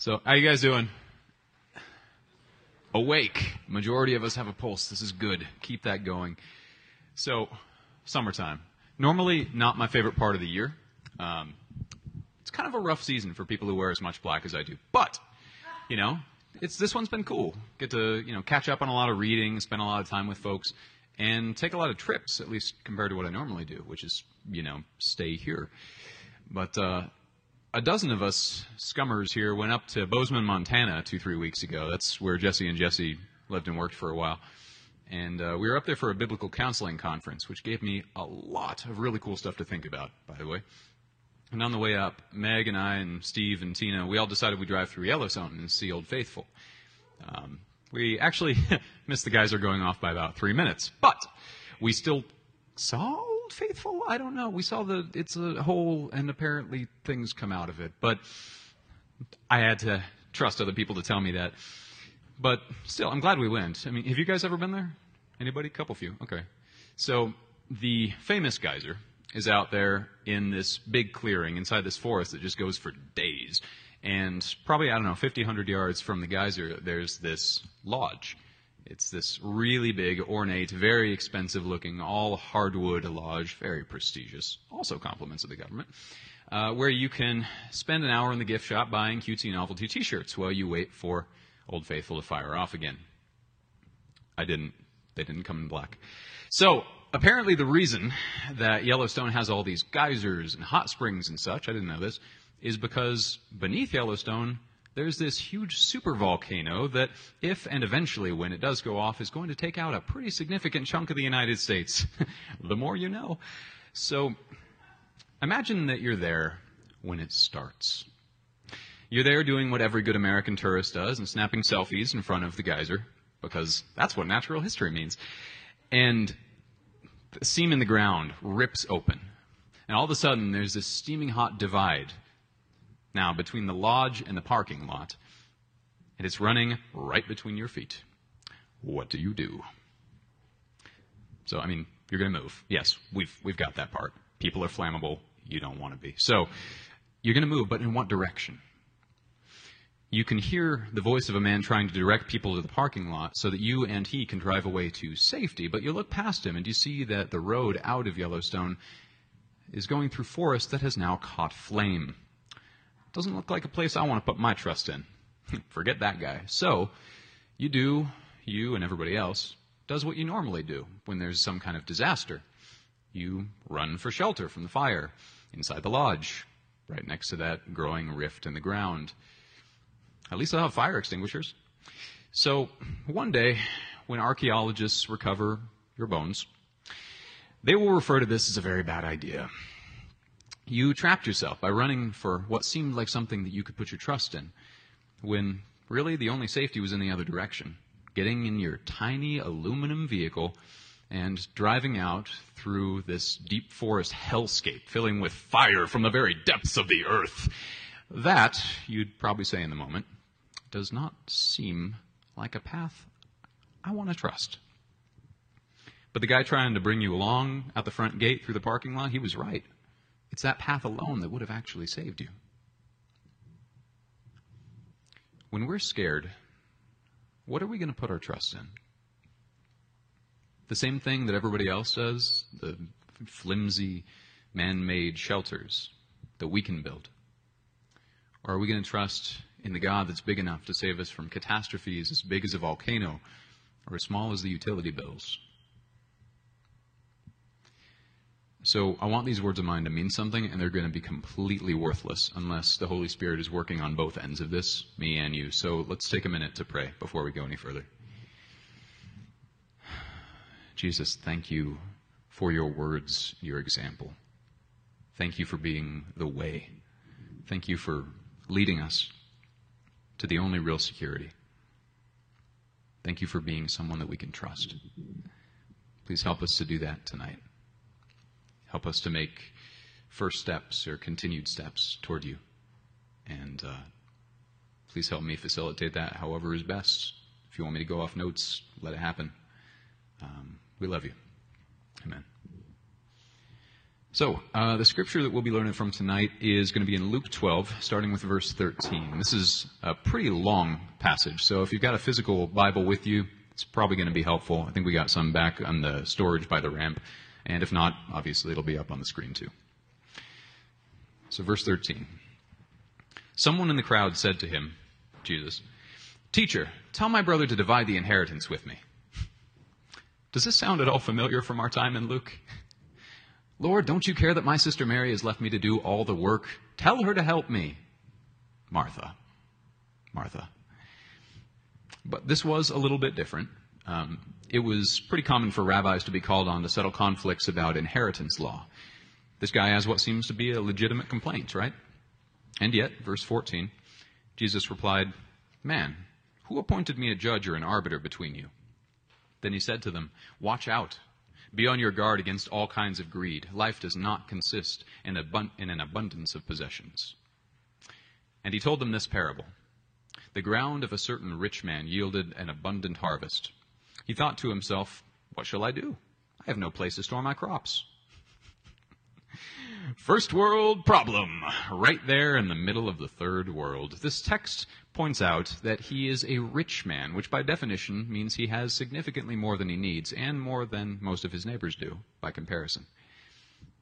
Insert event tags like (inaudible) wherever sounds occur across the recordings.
So, how you guys doing? Awake. Majority of us have a pulse. This is good. Keep that going. So, summertime. Normally, not my favorite part of the year. Um, it's kind of a rough season for people who wear as much black as I do. But, you know, it's this one's been cool. Get to you know catch up on a lot of reading, spend a lot of time with folks, and take a lot of trips. At least compared to what I normally do, which is you know stay here. But uh, a dozen of us scummers here went up to Bozeman, Montana, two three weeks ago. That's where Jesse and Jesse lived and worked for a while. And uh, we were up there for a biblical counseling conference, which gave me a lot of really cool stuff to think about, by the way. And on the way up, Meg and I and Steve and Tina, we all decided we'd drive through Yellowstone and see Old Faithful. Um, we actually (laughs) missed the geyser going off by about three minutes, but we still saw Old Faithful. I don't know. We saw the it's a hole, and apparently things come out of it. But I had to trust other people to tell me that. But still, I'm glad we went. I mean, have you guys ever been there? Anybody? Couple few. Okay. So the famous geyser is out there in this big clearing inside this forest that just goes for days. And probably, I don't know, 50, 100 yards from the geyser, there's this lodge. It's this really big, ornate, very expensive looking, all hardwood lodge, very prestigious, also compliments of the government, uh, where you can spend an hour in the gift shop buying cutesy novelty t shirts while you wait for Old Faithful to fire off again. I didn't. They didn't come in black. So, apparently the reason that Yellowstone has all these geysers and hot springs and such, I didn't know this, is because beneath Yellowstone, there's this huge supervolcano that, if and eventually when it does go off, is going to take out a pretty significant chunk of the United States. (laughs) the more you know. So, imagine that you're there when it starts. You're there doing what every good American tourist does and snapping selfies in front of the geyser, because that's what natural history means. And the seam in the ground rips open. And all of a sudden, there's this steaming hot divide now between the lodge and the parking lot. And it's running right between your feet. What do you do? So, I mean, you're going to move. Yes, we've, we've got that part. People are flammable. You don't want to be. So, you're going to move, but in what direction? you can hear the voice of a man trying to direct people to the parking lot so that you and he can drive away to safety. But you look past him and you see that the road out of Yellowstone is going through forest that has now caught flame. Doesn't look like a place I want to put my trust in. (laughs) Forget that guy. So, you do, you and everybody else, does what you normally do when there's some kind of disaster. You run for shelter from the fire inside the lodge, right next to that growing rift in the ground. At least they'll have fire extinguishers. So one day, when archaeologists recover your bones, they will refer to this as a very bad idea. You trapped yourself by running for what seemed like something that you could put your trust in, when really the only safety was in the other direction. Getting in your tiny aluminum vehicle and driving out through this deep forest hellscape, filling with fire from the very depths of the earth. That, you'd probably say in the moment, does not seem like a path I want to trust. But the guy trying to bring you along at the front gate through the parking lot, he was right. It's that path alone that would have actually saved you. When we're scared, what are we going to put our trust in? The same thing that everybody else does, the flimsy, man made shelters that we can build? Or are we going to trust in the God that's big enough to save us from catastrophes as big as a volcano or as small as the utility bills. So I want these words of mine to mean something, and they're going to be completely worthless unless the Holy Spirit is working on both ends of this, me and you. So let's take a minute to pray before we go any further. Jesus, thank you for your words, your example. Thank you for being the way. Thank you for leading us to the only real security. Thank you for being someone that we can trust. Please help us to do that tonight. Help us to make first steps or continued steps toward you. And uh, please help me facilitate that however is best. If you want me to go off notes, let it happen. Um, we love you. Amen. So, uh, the scripture that we'll be learning from tonight is going to be in Luke 12, starting with verse 13. This is a pretty long passage, so if you've got a physical Bible with you, it's probably going to be helpful. I think we got some back on the storage by the ramp, and if not, obviously it'll be up on the screen too. So, verse 13. Someone in the crowd said to him, Jesus, Teacher, tell my brother to divide the inheritance with me. Does this sound at all familiar from our time in Luke? Lord, don't you care that my sister Mary has left me to do all the work? Tell her to help me. Martha. Martha. But this was a little bit different. Um, it was pretty common for rabbis to be called on to settle conflicts about inheritance law. This guy has what seems to be a legitimate complaint, right? And yet, verse 14, Jesus replied, Man, who appointed me a judge or an arbiter between you? Then he said to them, Watch out be on your guard against all kinds of greed. Life does not consist in, abun- in an abundance of possessions. And he told them this parable The ground of a certain rich man yielded an abundant harvest. He thought to himself, What shall I do? I have no place to store my crops. (laughs) First world problem, right there in the middle of the third world. This text points out that he is a rich man, which by definition means he has significantly more than he needs, and more than most of his neighbors do, by comparison.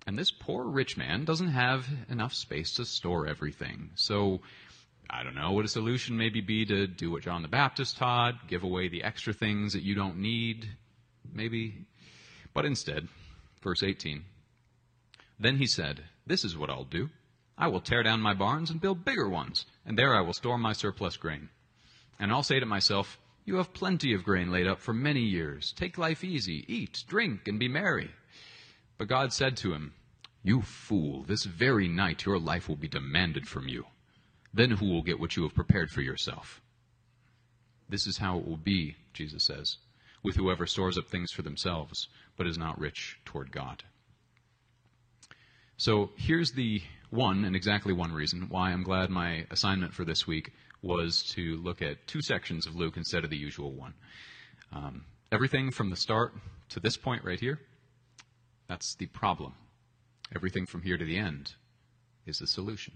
And this poor rich man doesn't have enough space to store everything. So, I don't know, would a solution maybe be to do what John the Baptist taught, give away the extra things that you don't need? Maybe. But instead, verse 18, then he said, This is what I'll do. I will tear down my barns and build bigger ones, and there I will store my surplus grain. And I'll say to myself, You have plenty of grain laid up for many years. Take life easy, eat, drink, and be merry. But God said to him, You fool, this very night your life will be demanded from you. Then who will get what you have prepared for yourself? This is how it will be, Jesus says, with whoever stores up things for themselves, but is not rich toward God. So here's the one, and exactly one reason why I'm glad my assignment for this week was to look at two sections of Luke instead of the usual one. Um, everything from the start to this point right here, that's the problem. Everything from here to the end is the solution.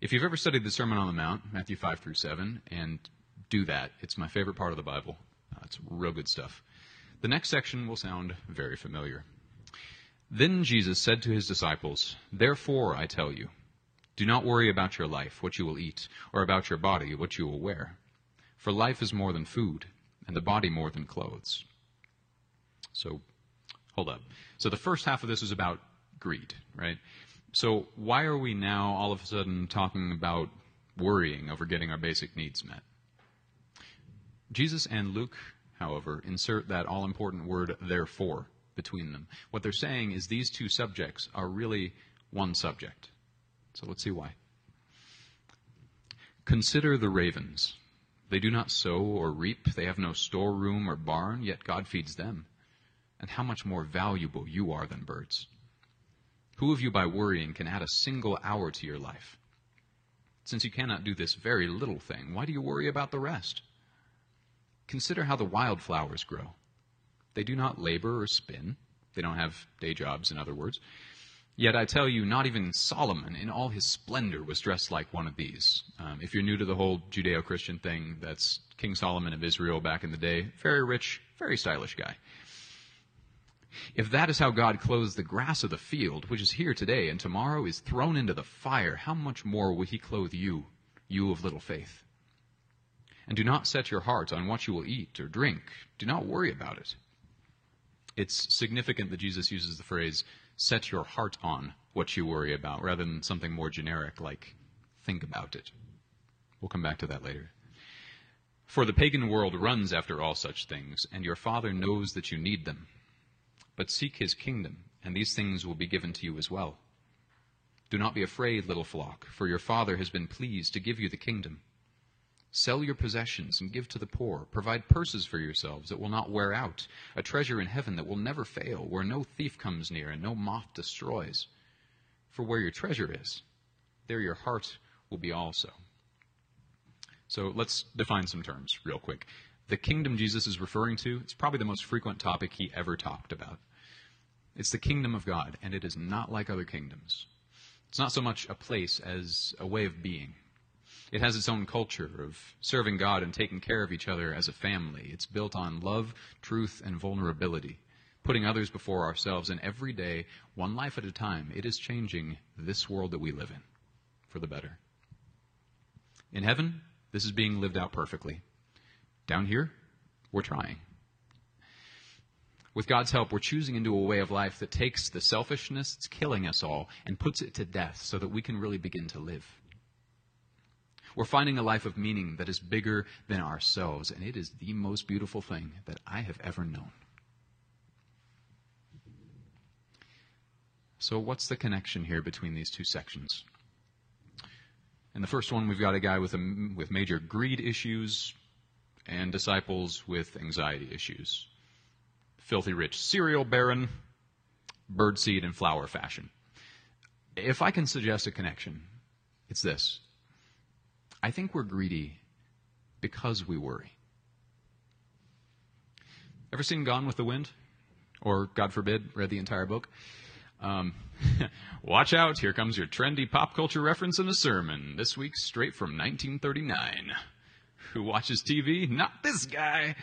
If you've ever studied the Sermon on the Mount, Matthew 5 through 7, and do that, it's my favorite part of the Bible. Uh, it's real good stuff. The next section will sound very familiar. Then Jesus said to his disciples, Therefore I tell you, do not worry about your life, what you will eat, or about your body, what you will wear. For life is more than food, and the body more than clothes. So, hold up. So the first half of this is about greed, right? So why are we now all of a sudden talking about worrying over getting our basic needs met? Jesus and Luke, however, insert that all important word therefore between them. What they're saying is these two subjects are really one subject. So let's see why. Consider the ravens. They do not sow or reap, they have no storeroom or barn, yet God feeds them. And how much more valuable you are than birds. Who of you by worrying can add a single hour to your life? Since you cannot do this very little thing, why do you worry about the rest? Consider how the wildflowers grow. They do not labor or spin. They don't have day jobs, in other words. Yet I tell you, not even Solomon in all his splendor was dressed like one of these. Um, if you're new to the whole Judeo Christian thing, that's King Solomon of Israel back in the day. Very rich, very stylish guy. If that is how God clothes the grass of the field, which is here today and tomorrow is thrown into the fire, how much more will he clothe you, you of little faith? And do not set your heart on what you will eat or drink. Do not worry about it it's significant that Jesus uses the phrase, set your heart on what you worry about, rather than something more generic like, think about it. We'll come back to that later. For the pagan world runs after all such things, and your Father knows that you need them. But seek his kingdom, and these things will be given to you as well. Do not be afraid, little flock, for your Father has been pleased to give you the kingdom. Sell your possessions and give to the poor. Provide purses for yourselves that will not wear out, a treasure in heaven that will never fail, where no thief comes near and no moth destroys. For where your treasure is, there your heart will be also. So let's define some terms real quick. The kingdom Jesus is referring to, it's probably the most frequent topic he ever talked about. It's the kingdom of God, and it is not like other kingdoms. It's not so much a place as a way of being. It has its own culture of serving God and taking care of each other as a family. It's built on love, truth, and vulnerability, putting others before ourselves, and every day, one life at a time, it is changing this world that we live in for the better. In heaven, this is being lived out perfectly. Down here, we're trying. With God's help, we're choosing into a way of life that takes the selfishness that's killing us all and puts it to death so that we can really begin to live. We're finding a life of meaning that is bigger than ourselves, and it is the most beautiful thing that I have ever known. So, what's the connection here between these two sections? In the first one, we've got a guy with, a, with major greed issues and disciples with anxiety issues filthy rich cereal baron, birdseed and flower fashion. If I can suggest a connection, it's this. I think we're greedy because we worry. Ever seen Gone with the Wind? Or, God forbid, read the entire book? Um, (laughs) watch out, here comes your trendy pop culture reference in a sermon. This week, straight from 1939. Who watches TV? Not this guy.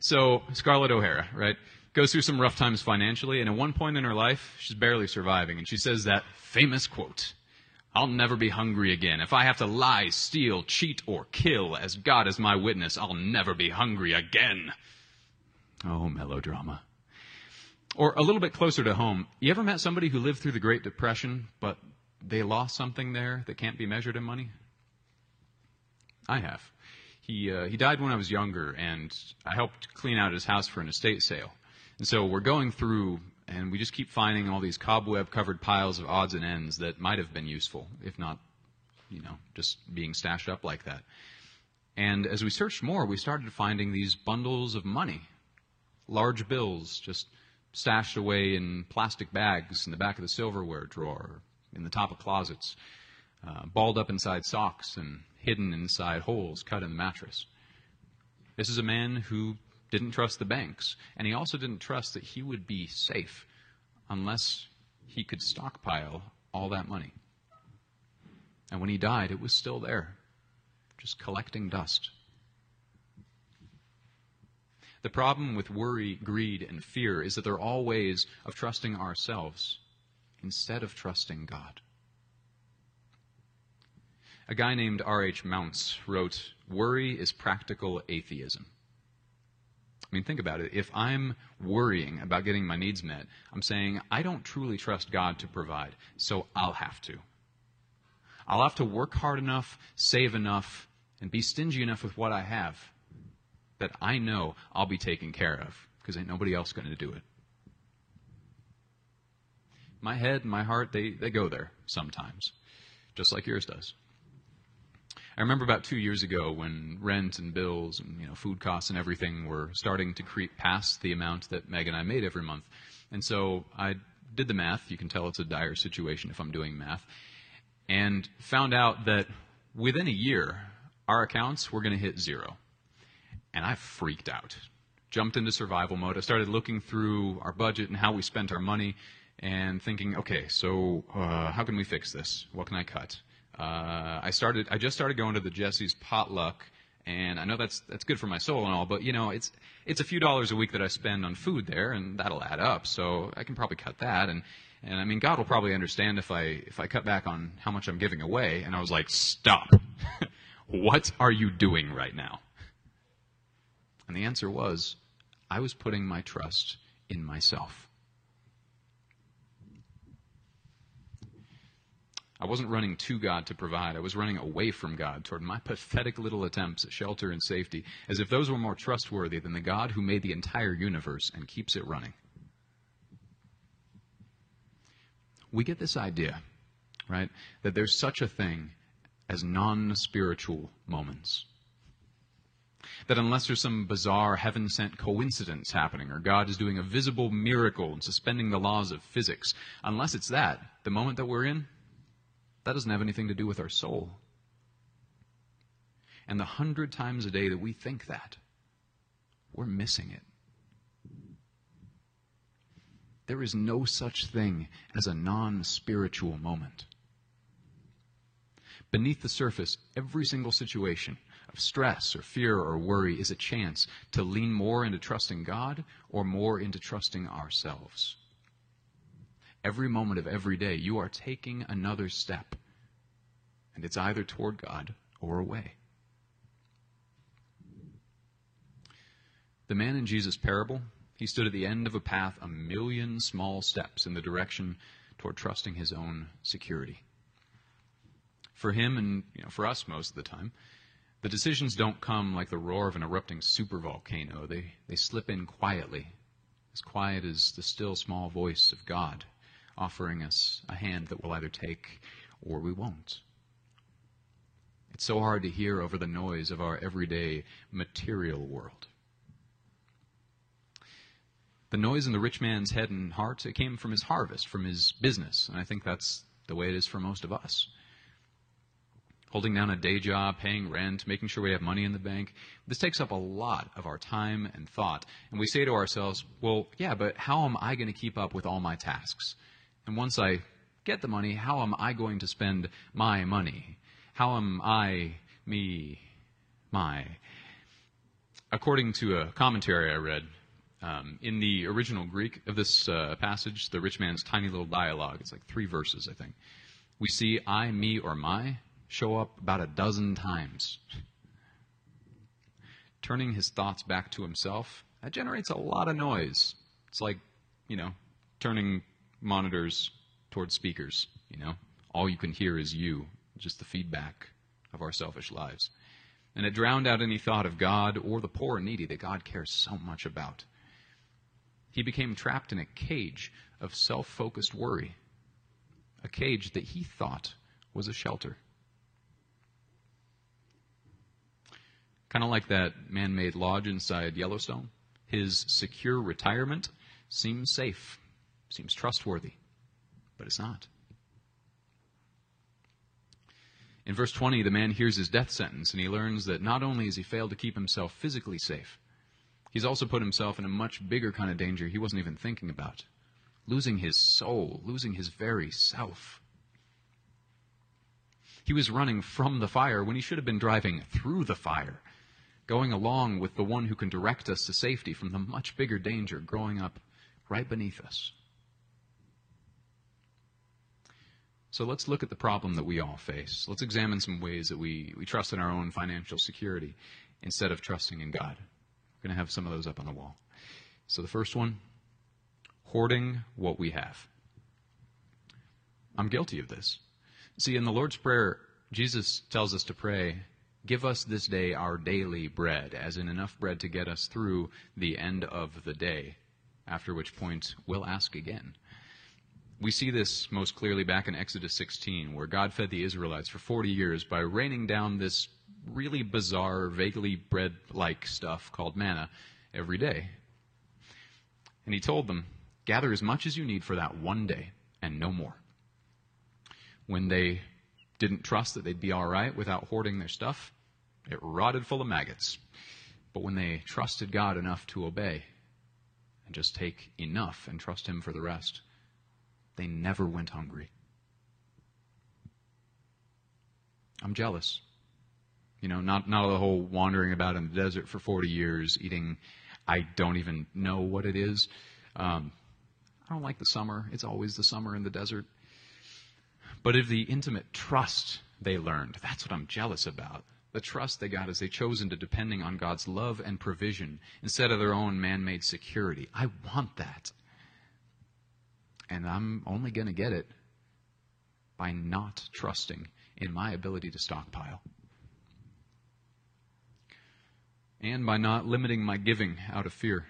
So, Scarlett O'Hara, right? goes through some rough times financially, and at one point in her life, she's barely surviving, and she says that famous quote I'll never be hungry again. If I have to lie, steal, cheat, or kill, as God is my witness, I'll never be hungry again. Oh, melodrama. Or a little bit closer to home, you ever met somebody who lived through the Great Depression, but they lost something there that can't be measured in money? I have. He, uh, he died when I was younger, and I helped clean out his house for an estate sale. And so we're going through and we just keep finding all these cobweb covered piles of odds and ends that might have been useful, if not, you know, just being stashed up like that. And as we searched more, we started finding these bundles of money, large bills just stashed away in plastic bags in the back of the silverware drawer, in the top of closets, uh, balled up inside socks and hidden inside holes cut in the mattress. This is a man who didn't trust the banks, and he also didn't trust that he would be safe unless he could stockpile all that money. And when he died, it was still there, just collecting dust. The problem with worry, greed, and fear is that they're all ways of trusting ourselves instead of trusting God. A guy named R.H. Mounce wrote, Worry is practical atheism. I mean, think about it. If I'm worrying about getting my needs met, I'm saying, I don't truly trust God to provide, so I'll have to. I'll have to work hard enough, save enough, and be stingy enough with what I have that I know I'll be taken care of because ain't nobody else going to do it. My head and my heart, they, they go there sometimes, just like yours does. I remember about two years ago when rent and bills and you know food costs and everything were starting to creep past the amount that Meg and I made every month, and so I did the math. You can tell it's a dire situation if I'm doing math, and found out that within a year our accounts were going to hit zero, and I freaked out. Jumped into survival mode. I started looking through our budget and how we spent our money, and thinking, okay, so uh, how can we fix this? What can I cut? Uh, I started. I just started going to the Jesse's potluck, and I know that's that's good for my soul and all, but you know, it's it's a few dollars a week that I spend on food there, and that'll add up. So I can probably cut that, and and I mean, God will probably understand if I if I cut back on how much I'm giving away. And I was like, stop. (laughs) what are you doing right now? And the answer was, I was putting my trust in myself. I wasn't running to God to provide. I was running away from God toward my pathetic little attempts at shelter and safety, as if those were more trustworthy than the God who made the entire universe and keeps it running. We get this idea, right, that there's such a thing as non spiritual moments. That unless there's some bizarre heaven sent coincidence happening, or God is doing a visible miracle and suspending the laws of physics, unless it's that, the moment that we're in, that doesn't have anything to do with our soul. And the hundred times a day that we think that, we're missing it. There is no such thing as a non spiritual moment. Beneath the surface, every single situation of stress or fear or worry is a chance to lean more into trusting God or more into trusting ourselves. Every moment of every day, you are taking another step, and it's either toward God or away. The man in Jesus' parable he stood at the end of a path a million small steps in the direction toward trusting his own security. For him and you know, for us most of the time, the decisions don't come like the roar of an erupting supervolcano. They, they slip in quietly, as quiet as the still small voice of God, offering us a hand that we'll either take or we won't. It's so hard to hear over the noise of our everyday material world. The noise in the rich man's head and heart, it came from his harvest, from his business. And I think that's the way it is for most of us. Holding down a day job, paying rent, making sure we have money in the bank. This takes up a lot of our time and thought. And we say to ourselves, well, yeah, but how am I going to keep up with all my tasks? And once I get the money, how am I going to spend my money? How am I, me, my? According to a commentary I read, um, in the original Greek of this uh, passage, the rich man's tiny little dialogue, it's like three verses, I think. We see I, me, or my show up about a dozen times. Turning his thoughts back to himself, that generates a lot of noise. It's like, you know, turning monitors towards speakers, you know. All you can hear is you, just the feedback of our selfish lives. And it drowned out any thought of God or the poor and needy that God cares so much about. He became trapped in a cage of self focused worry, a cage that he thought was a shelter. Kind of like that man made lodge inside Yellowstone. His secure retirement seems safe, seems trustworthy, but it's not. In verse 20, the man hears his death sentence and he learns that not only has he failed to keep himself physically safe, He's also put himself in a much bigger kind of danger he wasn't even thinking about losing his soul, losing his very self. He was running from the fire when he should have been driving through the fire, going along with the one who can direct us to safety from the much bigger danger growing up right beneath us. So let's look at the problem that we all face. Let's examine some ways that we, we trust in our own financial security instead of trusting in God. We're going to have some of those up on the wall. So the first one hoarding what we have. I'm guilty of this. See, in the Lord's Prayer, Jesus tells us to pray, Give us this day our daily bread, as in enough bread to get us through the end of the day, after which point we'll ask again. We see this most clearly back in Exodus 16, where God fed the Israelites for 40 years by raining down this really bizarre, vaguely bread like stuff called manna every day. And he told them, Gather as much as you need for that one day and no more. When they didn't trust that they'd be all right without hoarding their stuff, it rotted full of maggots. But when they trusted God enough to obey and just take enough and trust Him for the rest, they never went hungry. I'm jealous. You know, not, not the whole wandering about in the desert for 40 years, eating, I don't even know what it is. Um, I don't like the summer. It's always the summer in the desert. But of the intimate trust they learned, that's what I'm jealous about. The trust they got as they chose into depending on God's love and provision instead of their own man made security. I want that. And I'm only going to get it by not trusting in my ability to stockpile and by not limiting my giving out of fear.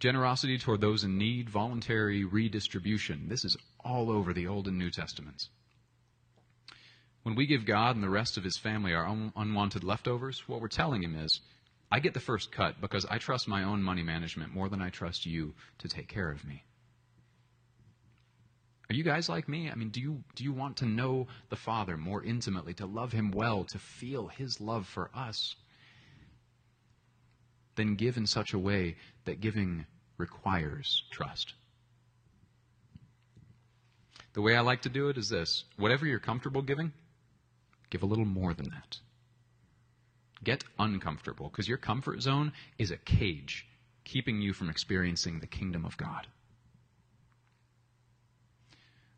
Generosity toward those in need, voluntary redistribution. This is all over the Old and New Testaments. When we give God and the rest of his family our un- unwanted leftovers, what we're telling him is, I get the first cut because I trust my own money management more than I trust you to take care of me. Are you guys like me? I mean, do you, do you want to know the Father more intimately, to love him well, to feel his love for us? Then give in such a way that giving requires trust. The way I like to do it is this whatever you're comfortable giving, give a little more than that. Get uncomfortable because your comfort zone is a cage keeping you from experiencing the kingdom of God.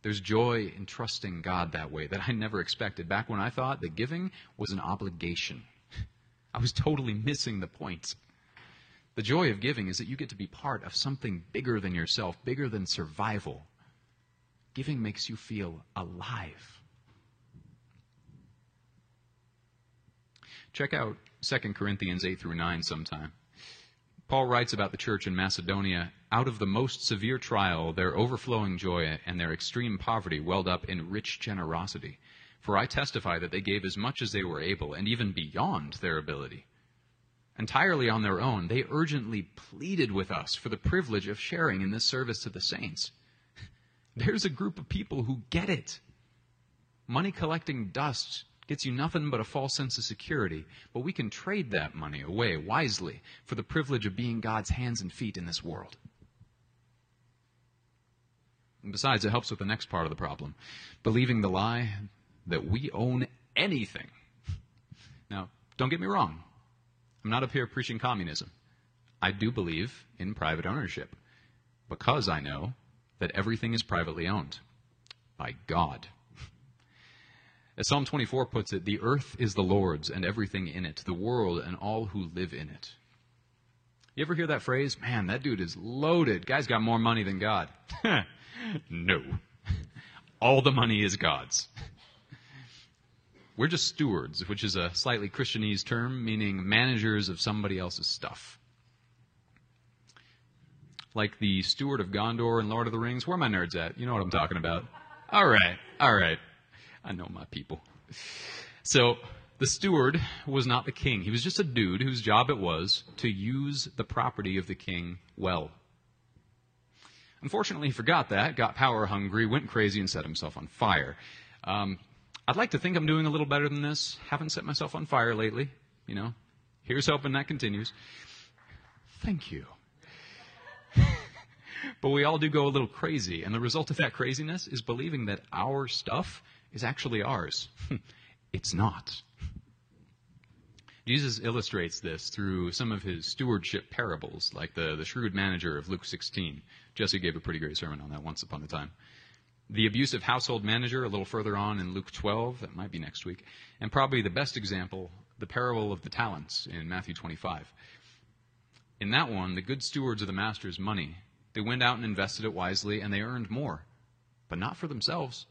There's joy in trusting God that way that I never expected. Back when I thought that giving was an obligation, I was totally missing the point. The joy of giving is that you get to be part of something bigger than yourself, bigger than survival. Giving makes you feel alive. Check out 2 Corinthians 8 through 9 sometime. Paul writes about the church in Macedonia out of the most severe trial, their overflowing joy and their extreme poverty welled up in rich generosity. For I testify that they gave as much as they were able, and even beyond their ability. Entirely on their own, they urgently pleaded with us for the privilege of sharing in this service to the saints. (laughs) There's a group of people who get it. Money collecting dust gets you nothing but a false sense of security, but we can trade that money away wisely for the privilege of being God's hands and feet in this world. And besides, it helps with the next part of the problem believing the lie that we own anything. Now, don't get me wrong. I'm not up here preaching communism. I do believe in private ownership because I know that everything is privately owned by God. As Psalm 24 puts it, the earth is the Lord's and everything in it, the world and all who live in it. You ever hear that phrase? Man, that dude is loaded. Guy's got more money than God. (laughs) no. (laughs) All the money is God's. We're just stewards, which is a slightly Christianese term meaning managers of somebody else's stuff. Like the steward of Gondor and Lord of the Rings. Where are my nerds at? You know what I'm talking about. All right, all right. I know my people. So the steward was not the king. He was just a dude whose job it was to use the property of the king well. Unfortunately, he forgot that, got power hungry, went crazy, and set himself on fire. Um, I'd like to think I'm doing a little better than this. Haven't set myself on fire lately. You know, here's hoping that continues. Thank you. (laughs) but we all do go a little crazy, and the result of that craziness is believing that our stuff is actually ours. (laughs) it's not. Jesus illustrates this through some of his stewardship parables, like the, the shrewd manager of Luke 16. Jesse gave a pretty great sermon on that once upon a time. The abusive household manager, a little further on in Luke 12, that might be next week. And probably the best example, the parable of the talents in Matthew 25. In that one, the good stewards of the master's money, they went out and invested it wisely, and they earned more, but not for themselves.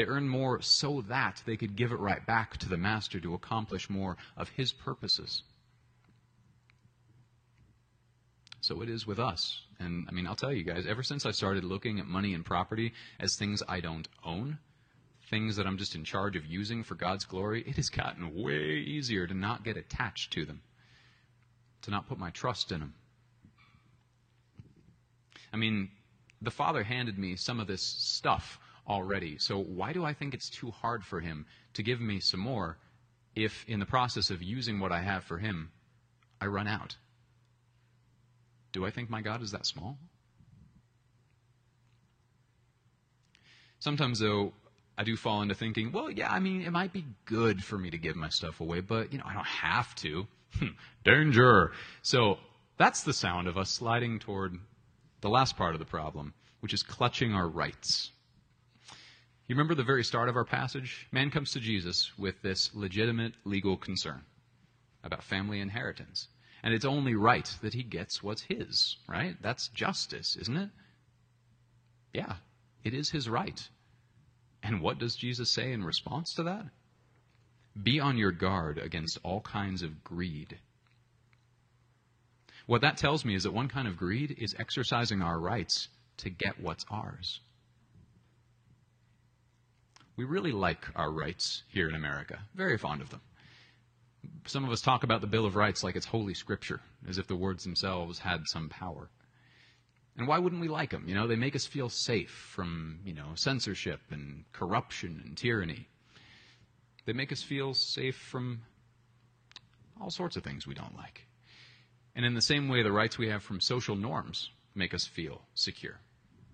They earned more so that they could give it right back to the master to accomplish more of his purposes. So it is with us. And I mean, I'll tell you guys, ever since I started looking at money and property as things I don't own, things that I'm just in charge of using for God's glory, it has gotten way easier to not get attached to them, to not put my trust in them. I mean, the Father handed me some of this stuff already. So why do I think it's too hard for him to give me some more if, in the process of using what I have for him, I run out? Do I think my God is that small? Sometimes, though, I do fall into thinking, well, yeah, I mean, it might be good for me to give my stuff away, but, you know, I don't have to. Hmm, danger. So that's the sound of us sliding toward the last part of the problem, which is clutching our rights. You remember the very start of our passage? Man comes to Jesus with this legitimate legal concern about family inheritance. And it's only right that he gets what's his, right? That's justice, isn't it? Yeah, it is his right. And what does Jesus say in response to that? Be on your guard against all kinds of greed. What that tells me is that one kind of greed is exercising our rights to get what's ours we really like our rights here in America. Very fond of them. Some of us talk about the Bill of Rights like it's holy scripture, as if the words themselves had some power. And why wouldn't we like them? You know, they make us feel safe from, you know, censorship and corruption and tyranny. They make us feel safe from all sorts of things we don't like. And in the same way, the rights we have from social norms make us feel secure.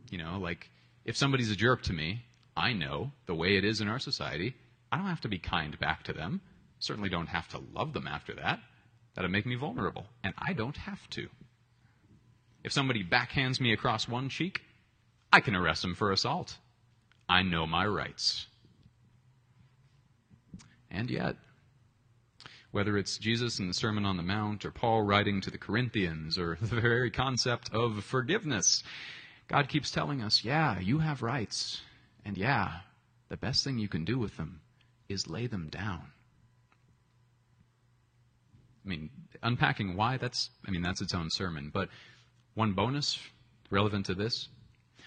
You know, like if somebody's a jerk to me, I know the way it is in our society. I don't have to be kind back to them. Certainly don't have to love them after that. That'd make me vulnerable. And I don't have to. If somebody backhands me across one cheek, I can arrest them for assault. I know my rights. And yet, whether it's Jesus in the Sermon on the Mount, or Paul writing to the Corinthians, or (laughs) the very concept of forgiveness, God keeps telling us, yeah, you have rights. And yeah, the best thing you can do with them is lay them down. I mean, unpacking why, that's, I mean, that's its own sermon. But one bonus relevant to this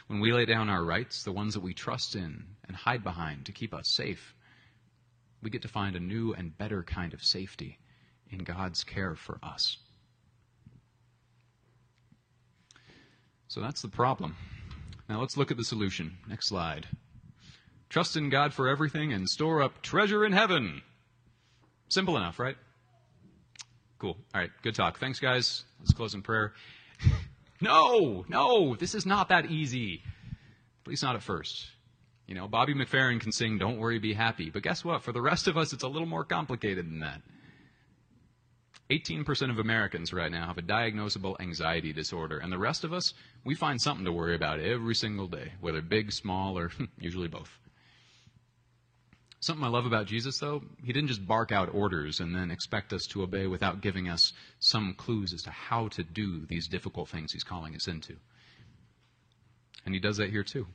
when we lay down our rights, the ones that we trust in and hide behind to keep us safe, we get to find a new and better kind of safety in God's care for us. So that's the problem. Now let's look at the solution. Next slide. Trust in God for everything and store up treasure in heaven. Simple enough, right? Cool. All right, good talk. Thanks, guys. Let's close in prayer. (laughs) no, no, this is not that easy. At least not at first. You know, Bobby McFerrin can sing Don't Worry, Be Happy. But guess what? For the rest of us, it's a little more complicated than that. 18% of Americans right now have a diagnosable anxiety disorder, and the rest of us, we find something to worry about every single day, whether big, small, or (laughs) usually both. Something I love about Jesus, though, he didn't just bark out orders and then expect us to obey without giving us some clues as to how to do these difficult things he's calling us into. And he does that here, too.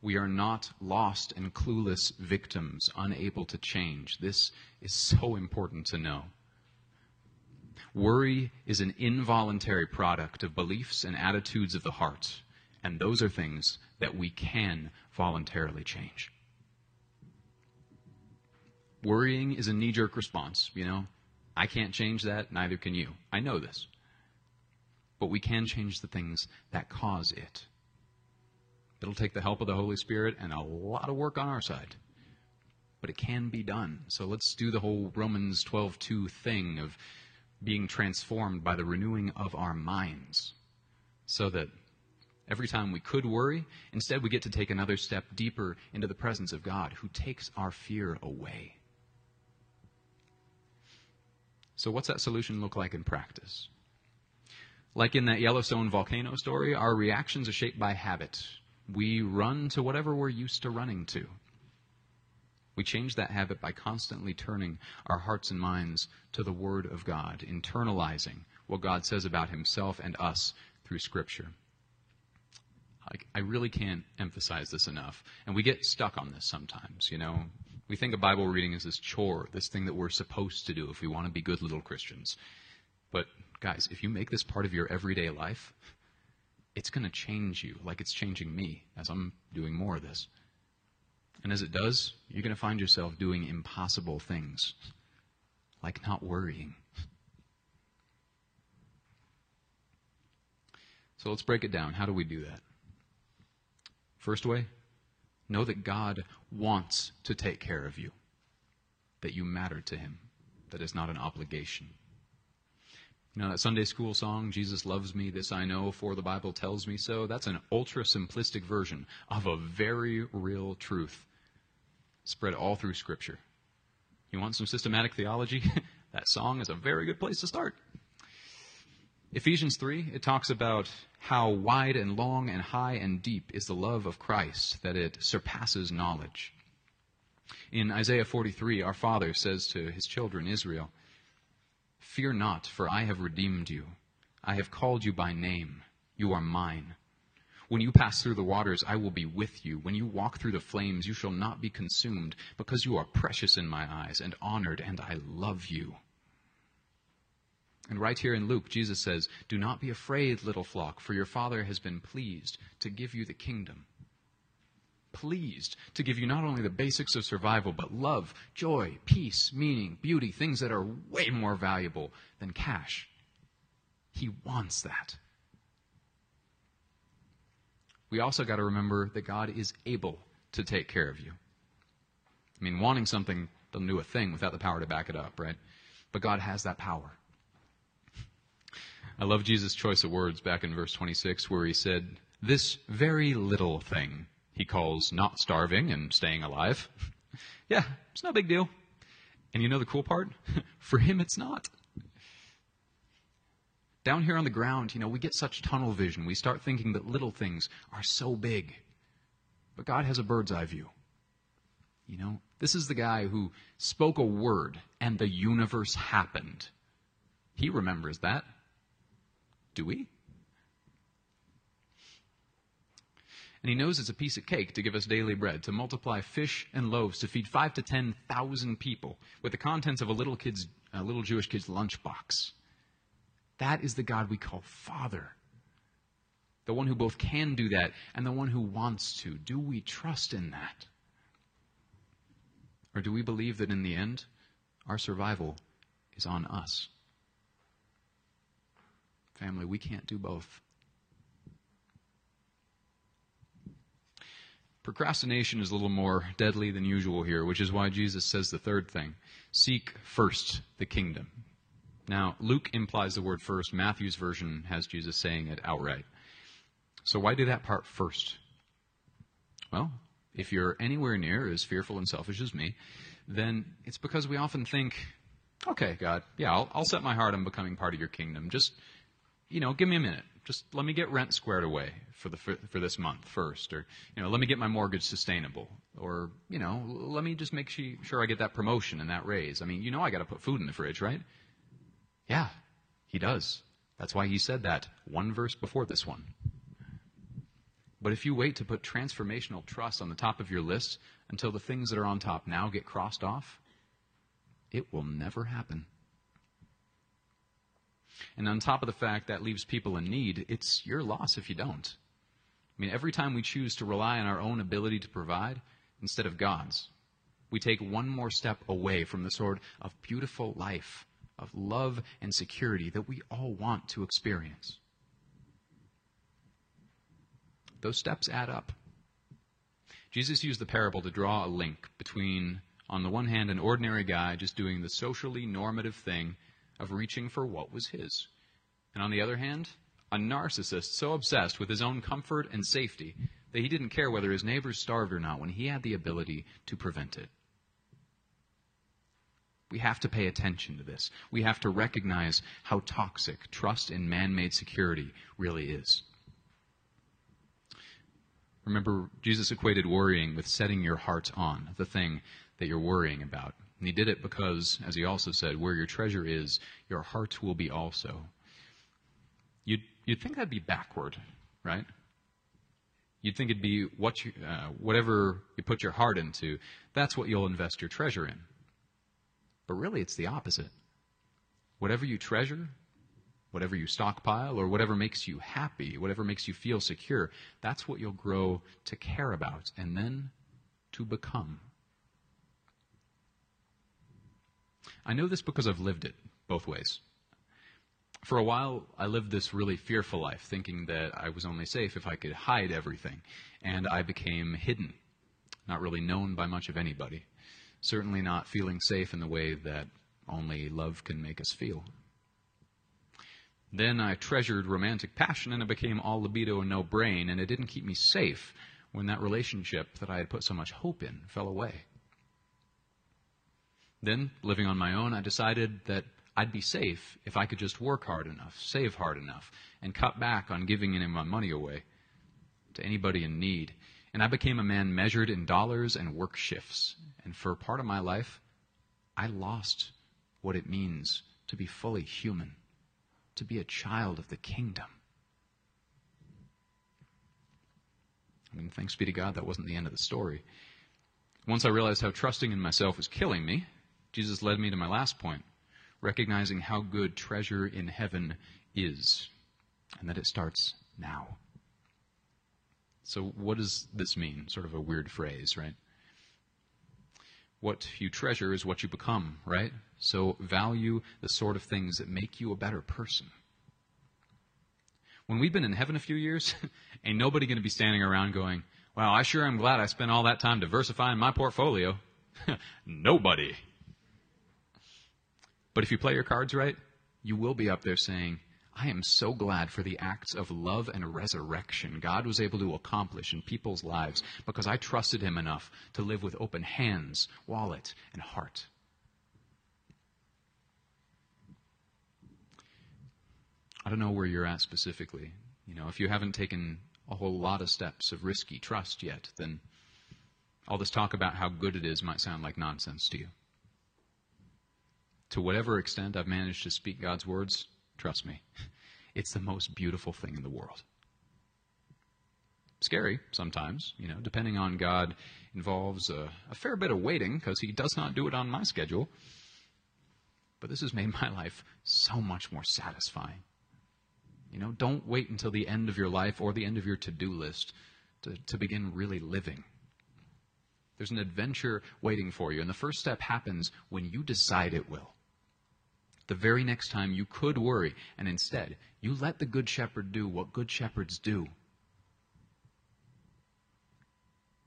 We are not lost and clueless victims, unable to change. This is so important to know. Worry is an involuntary product of beliefs and attitudes of the heart, and those are things that we can voluntarily change. Worrying is a knee jerk response, you know. I can't change that, neither can you. I know this. But we can change the things that cause it. It'll take the help of the Holy Spirit and a lot of work on our side. But it can be done. So let's do the whole Romans 12:2 thing of being transformed by the renewing of our minds. So that every time we could worry, instead we get to take another step deeper into the presence of God who takes our fear away. So what's that solution look like in practice? Like in that Yellowstone volcano story, our reactions are shaped by habit we run to whatever we're used to running to. We change that habit by constantly turning our hearts and minds to the Word of God, internalizing what God says about Himself and us through Scripture. I, really can't emphasize this enough. And we get stuck on this sometimes, you know. We think of Bible reading as this chore, this thing that we're supposed to do if we want to be good little Christians. But, guys, if you make this part of your everyday life, it's going to change you like it's changing me as I'm doing more of this. And as it does, you're going to find yourself doing impossible things, like not worrying. So let's break it down. How do we do that? First way, know that God wants to take care of you, that you matter to Him, that is not an obligation. You know, that Sunday school song, Jesus loves me, this I know, for the Bible tells me so, that's an ultra simplistic version of a very real truth spread all through Scripture. You want some systematic theology? (laughs) that song is a very good place to start. Ephesians 3, it talks about how wide and long and high and deep is the love of Christ, that it surpasses knowledge. In Isaiah 43, our Father says to his children, Israel, Fear not, for I have redeemed you. I have called you by name. You are mine. When you pass through the waters, I will be with you. When you walk through the flames, you shall not be consumed, because you are precious in my eyes and honored, and I love you. And right here in Luke, Jesus says, Do not be afraid, little flock, for your Father has been pleased to give you the kingdom pleased to give you not only the basics of survival, but love, joy, peace, meaning, beauty, things that are way more valuable than cash. He wants that. We also got to remember that God is able to take care of you. I mean, wanting something doesn't do a thing without the power to back it up, right? But God has that power. I love Jesus' choice of words back in verse 26 where he said, This very little thing he calls not starving and staying alive. (laughs) yeah, it's no big deal. And you know the cool part? (laughs) For him, it's not. Down here on the ground, you know, we get such tunnel vision. We start thinking that little things are so big. But God has a bird's eye view. You know, this is the guy who spoke a word and the universe happened. He remembers that. Do we? And he knows it's a piece of cake to give us daily bread, to multiply fish and loaves, to feed five to ten thousand people with the contents of a little kid's, a little Jewish kid's lunchbox. That is the God we call Father. The one who both can do that and the one who wants to. Do we trust in that? Or do we believe that in the end, our survival is on us? Family, we can't do both. Procrastination is a little more deadly than usual here, which is why Jesus says the third thing seek first the kingdom. Now, Luke implies the word first. Matthew's version has Jesus saying it outright. So, why do that part first? Well, if you're anywhere near as fearful and selfish as me, then it's because we often think, okay, God, yeah, I'll, I'll set my heart on becoming part of your kingdom. Just you know, give me a minute. Just let me get rent squared away for the for, for this month first, or you know, let me get my mortgage sustainable, or you know, let me just make sure I get that promotion and that raise. I mean, you know, I got to put food in the fridge, right? Yeah, he does. That's why he said that one verse before this one. But if you wait to put transformational trust on the top of your list until the things that are on top now get crossed off, it will never happen. And on top of the fact that leaves people in need, it's your loss if you don't. I mean, every time we choose to rely on our own ability to provide instead of God's, we take one more step away from the sort of beautiful life of love and security that we all want to experience. Those steps add up. Jesus used the parable to draw a link between, on the one hand, an ordinary guy just doing the socially normative thing of reaching for what was his. And on the other hand, a narcissist so obsessed with his own comfort and safety that he didn't care whether his neighbors starved or not when he had the ability to prevent it. We have to pay attention to this. We have to recognize how toxic trust in man made security really is. Remember, Jesus equated worrying with setting your heart on the thing that you're worrying about. And he did it because, as he also said, where your treasure is, your heart will be also. You'd, you'd think that'd be backward, right? You'd think it'd be what you, uh, whatever you put your heart into, that's what you'll invest your treasure in. But really, it's the opposite. Whatever you treasure, whatever you stockpile, or whatever makes you happy, whatever makes you feel secure, that's what you'll grow to care about and then to become. I know this because I've lived it both ways. For a while, I lived this really fearful life, thinking that I was only safe if I could hide everything. And I became hidden, not really known by much of anybody. Certainly not feeling safe in the way that only love can make us feel. Then I treasured romantic passion and it became all libido and no brain, and it didn't keep me safe when that relationship that I had put so much hope in fell away. Then, living on my own, I decided that I'd be safe if I could just work hard enough, save hard enough, and cut back on giving any of my money away to anybody in need. And I became a man measured in dollars and work shifts. And for part of my life, I lost what it means to be fully human, to be a child of the kingdom. I mean, thanks be to God, that wasn't the end of the story. Once I realized how trusting in myself was killing me, Jesus led me to my last point, recognizing how good treasure in heaven is, and that it starts now. So, what does this mean? Sort of a weird phrase, right? What you treasure is what you become, right? So, value the sort of things that make you a better person. When we've been in heaven a few years, (laughs) ain't nobody going to be standing around going, Wow, I sure am glad I spent all that time diversifying my portfolio. (laughs) nobody. But if you play your cards right, you will be up there saying, I am so glad for the acts of love and resurrection God was able to accomplish in people's lives because I trusted Him enough to live with open hands, wallet, and heart. I don't know where you're at specifically. You know, if you haven't taken a whole lot of steps of risky trust yet, then all this talk about how good it is might sound like nonsense to you. To whatever extent I've managed to speak God's words, trust me, (laughs) it's the most beautiful thing in the world. Scary sometimes, you know, depending on God involves a, a fair bit of waiting because He does not do it on my schedule. But this has made (laughs) my life so much more satisfying. You know, don't wait until the end of your life or the end of your to do list to, to begin really living. There's an adventure waiting for you, and the first step happens when you decide it will. The very next time you could worry, and instead, you let the Good Shepherd do what Good Shepherds do.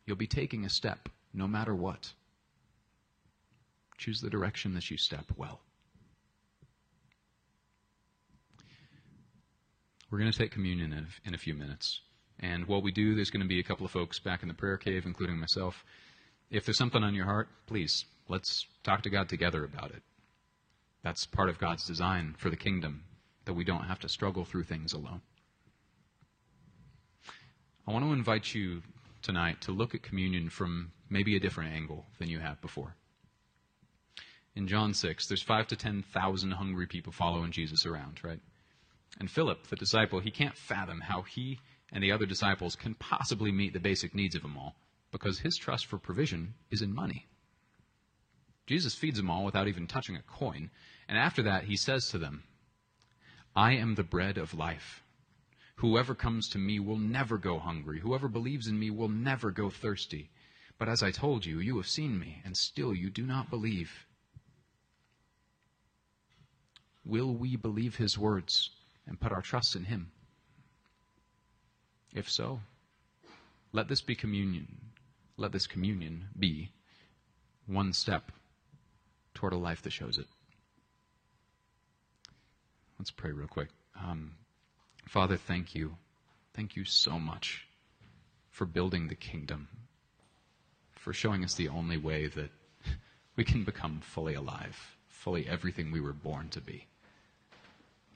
You'll be taking a step no matter what. Choose the direction that you step well. We're going to take communion in a, in a few minutes. And while we do, there's going to be a couple of folks back in the prayer cave, including myself. If there's something on your heart, please, let's talk to God together about it. That's part of God's design for the kingdom, that we don't have to struggle through things alone. I want to invite you tonight to look at communion from maybe a different angle than you have before. In John 6, there's five to 10,000 hungry people following Jesus around, right? And Philip, the disciple, he can't fathom how he and the other disciples can possibly meet the basic needs of them all because his trust for provision is in money. Jesus feeds them all without even touching a coin. And after that, he says to them, I am the bread of life. Whoever comes to me will never go hungry. Whoever believes in me will never go thirsty. But as I told you, you have seen me, and still you do not believe. Will we believe his words? and put our trust in Him? If so, let this be communion. Let this communion be one step toward a life that shows it. Let's pray real quick. Um, Father, thank you. Thank you so much for building the kingdom, for showing us the only way that (laughs) we can become fully alive, fully everything we were born to be.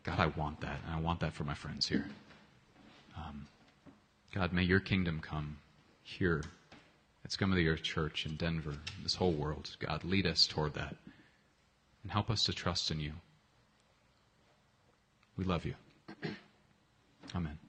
God, I want that, and I want that for my friends here. Um, God, may your kingdom come here at Scum of the Earth Church in Denver, this whole world. God, lead us toward that and help us to trust in you. We love you. (clears throat) Amen.